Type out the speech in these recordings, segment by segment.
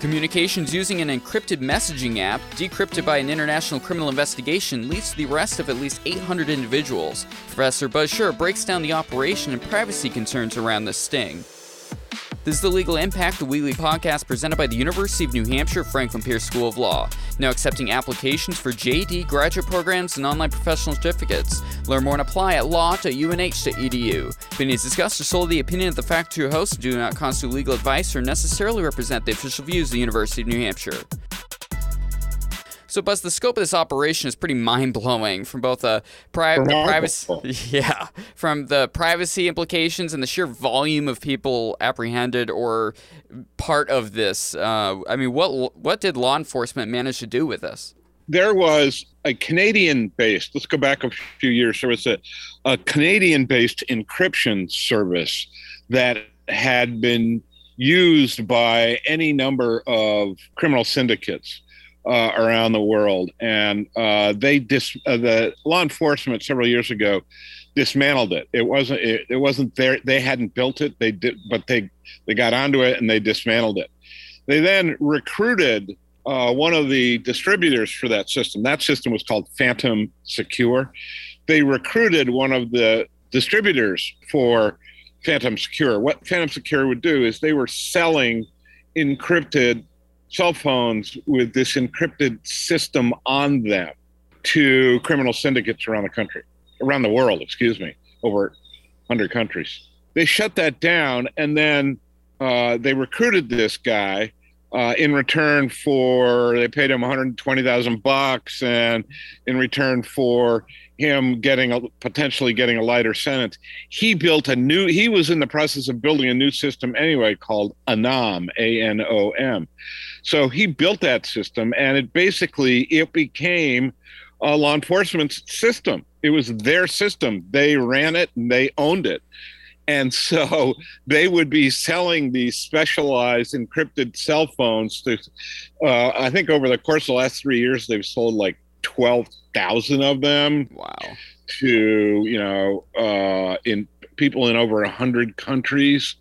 Communications using an encrypted messaging app, decrypted by an international criminal investigation, leads to the arrest of at least 800 individuals. Professor Buzz Scherr breaks down the operation and privacy concerns around this sting. This is the Legal Impact, the weekly podcast presented by the University of New Hampshire Franklin Pierce School of Law, now accepting applications for JD graduate programs and online professional certificates. Learn more and apply at law.unh.edu. Opinions discussed are solely the opinion of the faculty or host and do not constitute legal advice or necessarily represent the official views of the University of New Hampshire. So, Buzz, the scope of this operation is pretty mind blowing from both a pri- privacy, yeah, from the privacy implications and the sheer volume of people apprehended or part of this. Uh, I mean, what what did law enforcement manage to do with this? There was a Canadian-based. Let's go back a few years. There was a, a Canadian-based encryption service that had been used by any number of criminal syndicates uh, around the world, and uh, they dis uh, the law enforcement several years ago dismantled it. It wasn't it, it wasn't there. They hadn't built it. They did, but they they got onto it and they dismantled it. They then recruited uh, one of the distributors for that system. That system was called Phantom Secure. They recruited one of the distributors for Phantom Secure. What Phantom Secure would do is they were selling encrypted cell phones with this encrypted system on them to criminal syndicates around the country, around the world, excuse me, over 100 countries. They shut that down and then uh, they recruited this guy uh, in return for they paid him 120,000 bucks and in return for him getting a potentially getting a lighter sentence. He built a new he was in the process of building a new system anyway called anom a-n-o-m so he built that system and it basically it became a law enforcement system. It was their system. They ran it and they owned it and so they would be selling these specialized encrypted cell phones to, uh, I think over the course of the last three years, they've sold like 12,000 of them. Wow. To, you know, uh, in people in over 100 countries.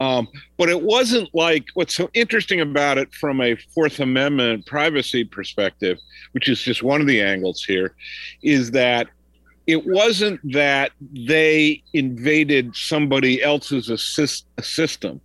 Um, but it wasn't like what's so interesting about it from a Fourth Amendment privacy perspective, which is just one of the angles here, is that it wasn't that they invaded somebody else's assist, system.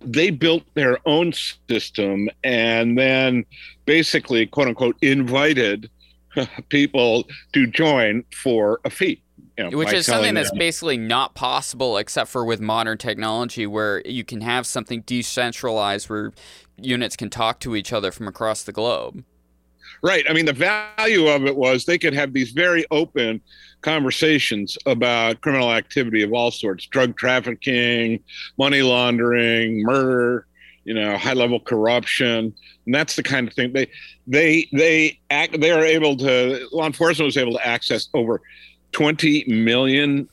They built their own system and then basically, quote unquote, invited people to join for a fee. You know, Which is something that's them. basically not possible except for with modern technology where you can have something decentralized where units can talk to each other from across the globe. Right. I mean, the value of it was they could have these very open conversations about criminal activity of all sorts drug trafficking, money laundering, murder, you know, high level corruption. And that's the kind of thing they, they, they act, they are able to, law enforcement was able to access over 20 million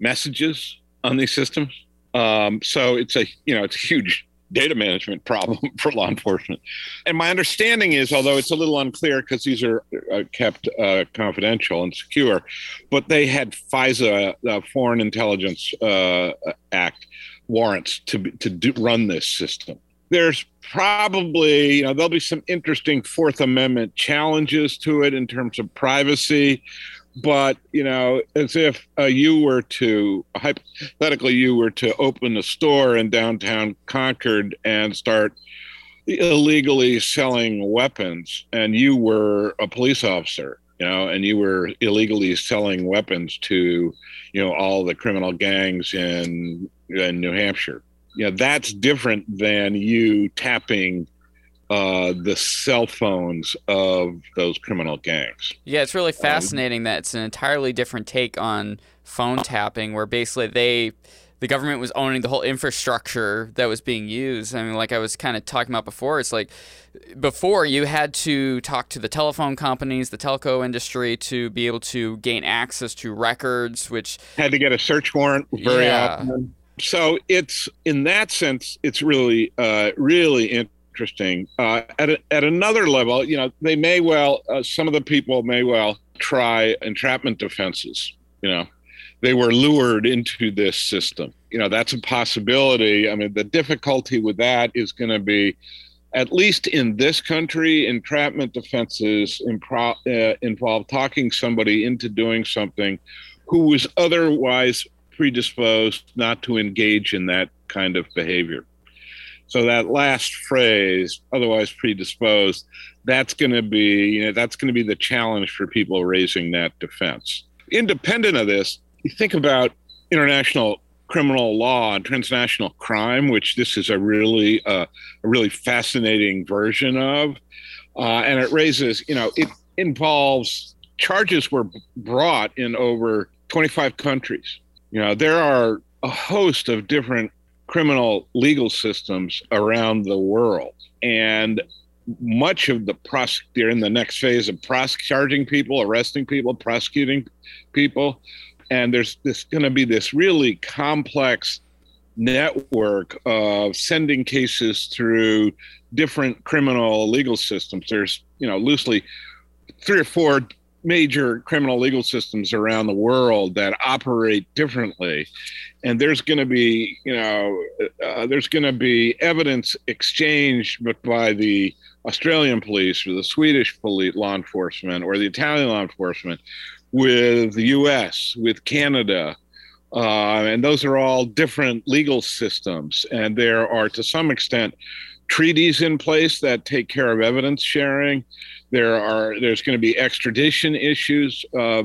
messages on these systems. Um, so it's a, you know, it's a huge data management problem for law enforcement. And my understanding is, although it's a little unclear because these are uh, kept uh, confidential and secure, but they had FISA, uh, Foreign Intelligence uh, Act warrants to to do, run this system. There's probably, you know, there'll be some interesting Fourth Amendment challenges to it in terms of privacy but you know as if uh, you were to hypothetically you were to open a store in downtown concord and start illegally selling weapons and you were a police officer you know and you were illegally selling weapons to you know all the criminal gangs in in new hampshire. You know that's different than you tapping uh, the cell phones of those criminal gangs. Yeah, it's really um, fascinating um, that it's an entirely different take on phone tapping, where basically they, the government was owning the whole infrastructure that was being used. I mean, like I was kind of talking about before, it's like before you had to talk to the telephone companies, the telco industry to be able to gain access to records, which had to get a search warrant very yeah. often. So it's in that sense, it's really, uh, really interesting interesting. Uh, at, a, at another level, you know, they may well, uh, some of the people may well try entrapment defenses. You know, they were lured into this system. You know, that's a possibility. I mean, the difficulty with that is going to be at least in this country, entrapment defenses impro- uh, involve talking somebody into doing something who was otherwise predisposed not to engage in that kind of behavior. So that last phrase, otherwise predisposed, that's going to be you know, that's going to be the challenge for people raising that defense. Independent of this, you think about international criminal law and transnational crime, which this is a really uh, a really fascinating version of, uh, and it raises you know it involves charges were brought in over 25 countries. You know there are a host of different criminal legal systems around the world, and much of the prosec they're in the next phase of prosec charging people, arresting people, prosecuting people. And there's this going to be this really complex network of sending cases through different criminal legal systems. There's you know loosely three or four major criminal legal systems around the world that operate differently and there's going to be you know uh, there's going to be evidence exchanged by the australian police or the swedish police law enforcement or the italian law enforcement with the US, with Canada. Uh, and those are all different legal systems. And there are, to some extent, treaties in place that take care of evidence sharing. There are there's going to be extradition issues uh,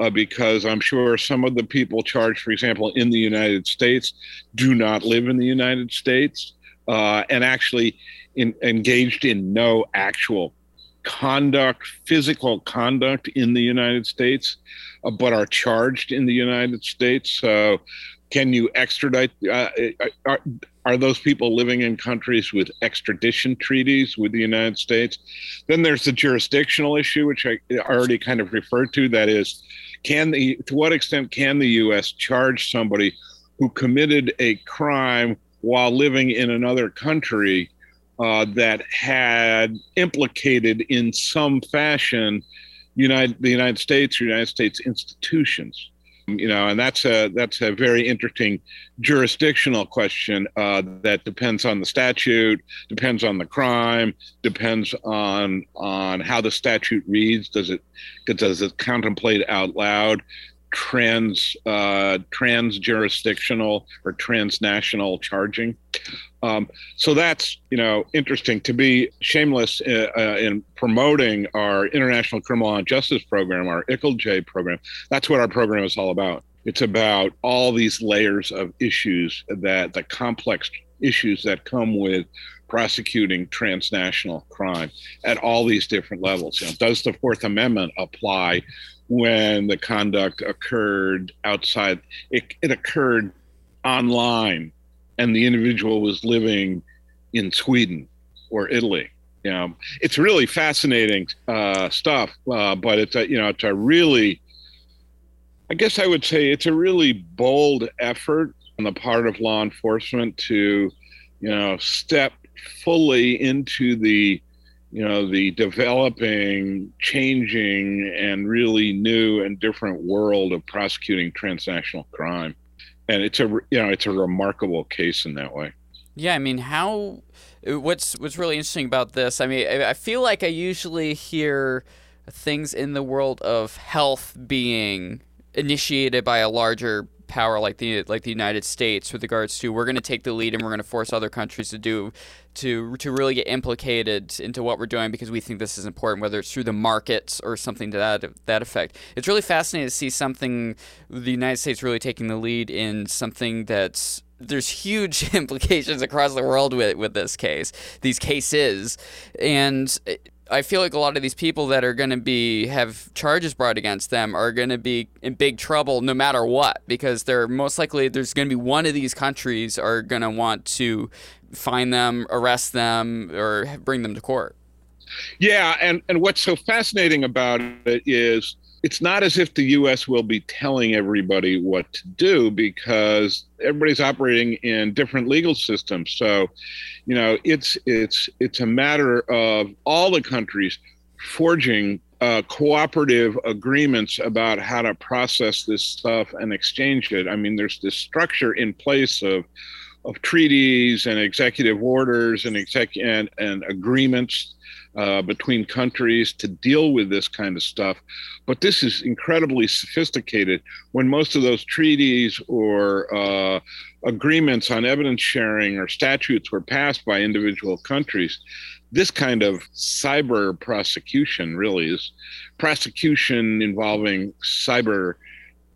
uh, because I'm sure some of the people charged, for example, in the United States, do not live in the United States uh, and actually in, engaged in no actual conduct, physical conduct in the United States, uh, but are charged in the United States. So, can you extradite? Uh, uh, are, are those people living in countries with extradition treaties with the United States? Then there's the jurisdictional issue, which I already kind of referred to. That is, can the to what extent can the U.S. charge somebody who committed a crime while living in another country? uh, that had implicated in some fashion United, the United States or United States institutions. You know, and that's a that's a very interesting jurisdictional question uh, that depends on the statute, depends on the crime, depends on on how the statute reads. Does it does it contemplate out loud? trans uh, trans jurisdictional or transnational charging. Um, so that's you know interesting to be shameless uh, uh, in promoting our international criminal justice program, our ICLJ program. That's what our program is all about. It's about all these layers of issues that the complex issues that come with prosecuting transnational crime at all these different levels. You know, does the Fourth Amendment apply when the conduct occurred outside. It, it occurred online, and the individual was living in Sweden or Italy. You know, it's really fascinating uh, stuff, uh, but it's a, you know it's a really, I guess I would say it's a really bold effort on the part of law enforcement to, you know, step fully into the you know the developing changing and really new and different world of prosecuting transnational crime and it's a you know it's a remarkable case in that way. Yeah i mean how what's what's really interesting about this i mean i feel like i usually hear things in the world of health being initiated by a larger power like the like the United States with regards to we're going to take the lead and we're going to force other countries to do to to really get implicated into what we're doing because we think this is important whether it's through the markets or something to that that effect. It's really fascinating to see something the United States really taking the lead in something that's there's huge implications across the world with with this case, these cases, and I feel like a lot of these people that are going to be have charges brought against them are going to be in big trouble no matter what because they're most likely there's going to be one of these countries are going to want to find them, arrest them, or bring them to court. Yeah, and and what's so fascinating about it is it's not as if the US will be telling everybody what to do because everybody's operating in different legal systems. So, you know, it's it's it's a matter of all the countries forging uh, cooperative agreements about how to process this stuff and exchange it. I mean, there's this structure in place of of treaties and executive orders and exec and, and agreements uh, between countries to deal with this kind of stuff. But this is incredibly sophisticated when most of those treaties or uh, agreements on evidence sharing or statutes were passed by individual countries. This kind of cyber prosecution really is prosecution involving cyber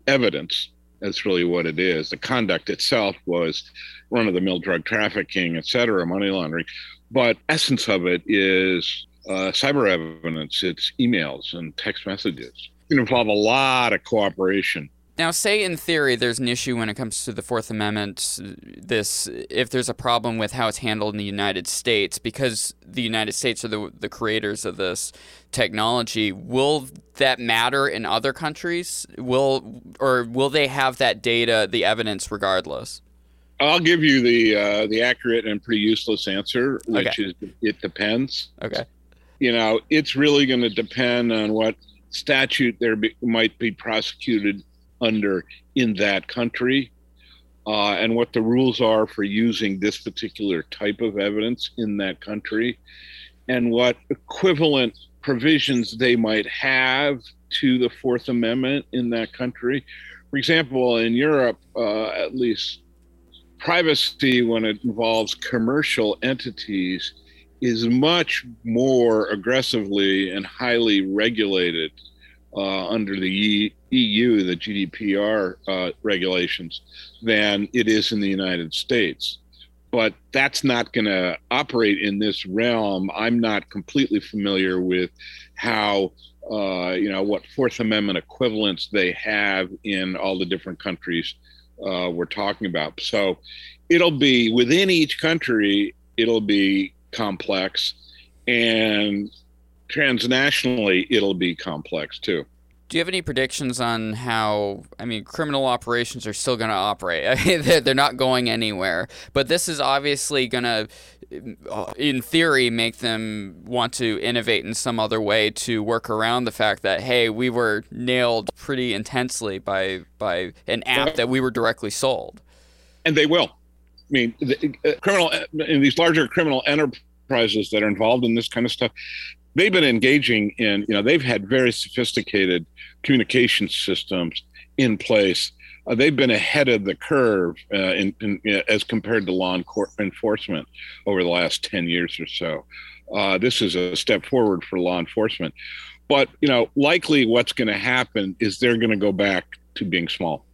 evidence. That's really what it is. The conduct itself was run of the mill drug trafficking, et cetera, money laundering. But essence of it is uh, cyber evidence, it's emails and text messages. It involve a lot of cooperation. Now, say in theory there's an issue when it comes to the Fourth Amendment, this if there's a problem with how it's handled in the United States, because the United States are the, the creators of this technology, will that matter in other countries? Will or will they have that data, the evidence regardless? I'll give you the uh, the accurate and pretty useless answer, which okay. is it depends. Okay. You know, it's really going to depend on what statute there be, might be prosecuted under in that country, uh, and what the rules are for using this particular type of evidence in that country, and what equivalent provisions they might have to the Fourth Amendment in that country. For example, in Europe, uh, at least privacy when it involves commercial entities is much more aggressively and highly regulated uh, under the EU, the GDPR uh, regulations, than it is in the United States. But that's not going to operate in this realm. I'm not completely familiar with how, uh, you know, what Fourth Amendment equivalents they have in all the different countries uh, we're talking about. So it'll be within each country, it'll be complex, and transnationally, it'll be complex too. Do you have any predictions on how? I mean, criminal operations are still going to operate. they're not going anywhere. But this is obviously going to, in theory, make them want to innovate in some other way to work around the fact that hey, we were nailed pretty intensely by by an app that we were directly sold. And they will. I mean, the, uh, criminal in these larger criminal enterprises that are involved in this kind of stuff, they've been engaging in. You know, they've had very sophisticated communication systems in place. Uh, they've been ahead of the curve uh, in, in, as compared to law enforcement over the last 10 years or so. Uh, this is a step forward for law enforcement. But, you know, likely what's going to happen is they're going to go back to being small.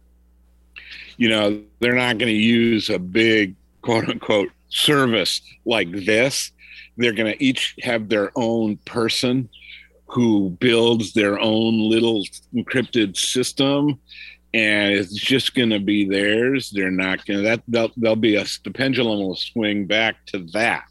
You know, they're not going to use a big quote unquote service like this. They're going to each have their own person who builds their own little encrypted system and it's just going to be theirs. They're not going to that they'll, they'll be a the pendulum will swing back to that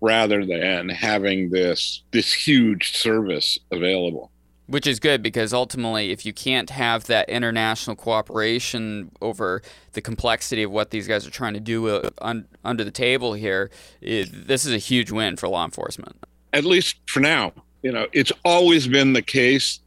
rather than having this this huge service available which is good because ultimately if you can't have that international cooperation over the complexity of what these guys are trying to do uh, un, under the table here it, this is a huge win for law enforcement. At least for now. You know, it's always been the case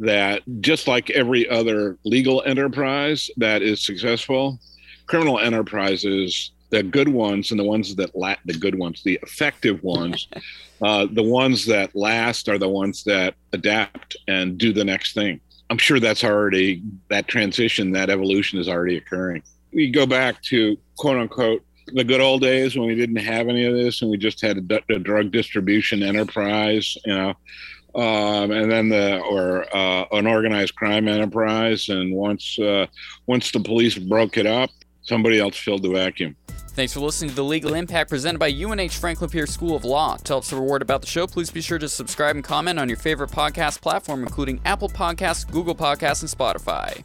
that just like every other legal enterprise that is successful, criminal enterprises, the good ones and the ones that la- the good ones, the effective ones, uh, the ones that last are the ones that adapt and do the next thing. I'm sure that's already that transition, that evolution is already occurring. We go back to quote unquote the good old days when we didn't have any of this and we just had a, a drug distribution enterprise, you know, um, and then the or uh, an organized crime enterprise. And once uh, once the police broke it up, somebody else filled the vacuum. Thanks for listening to The Legal Impact presented by UNH Franklin Pierce School of Law. To help spread word about the show, please be sure to subscribe and comment on your favorite podcast platform, including Apple Podcasts, Google Podcasts, and Spotify.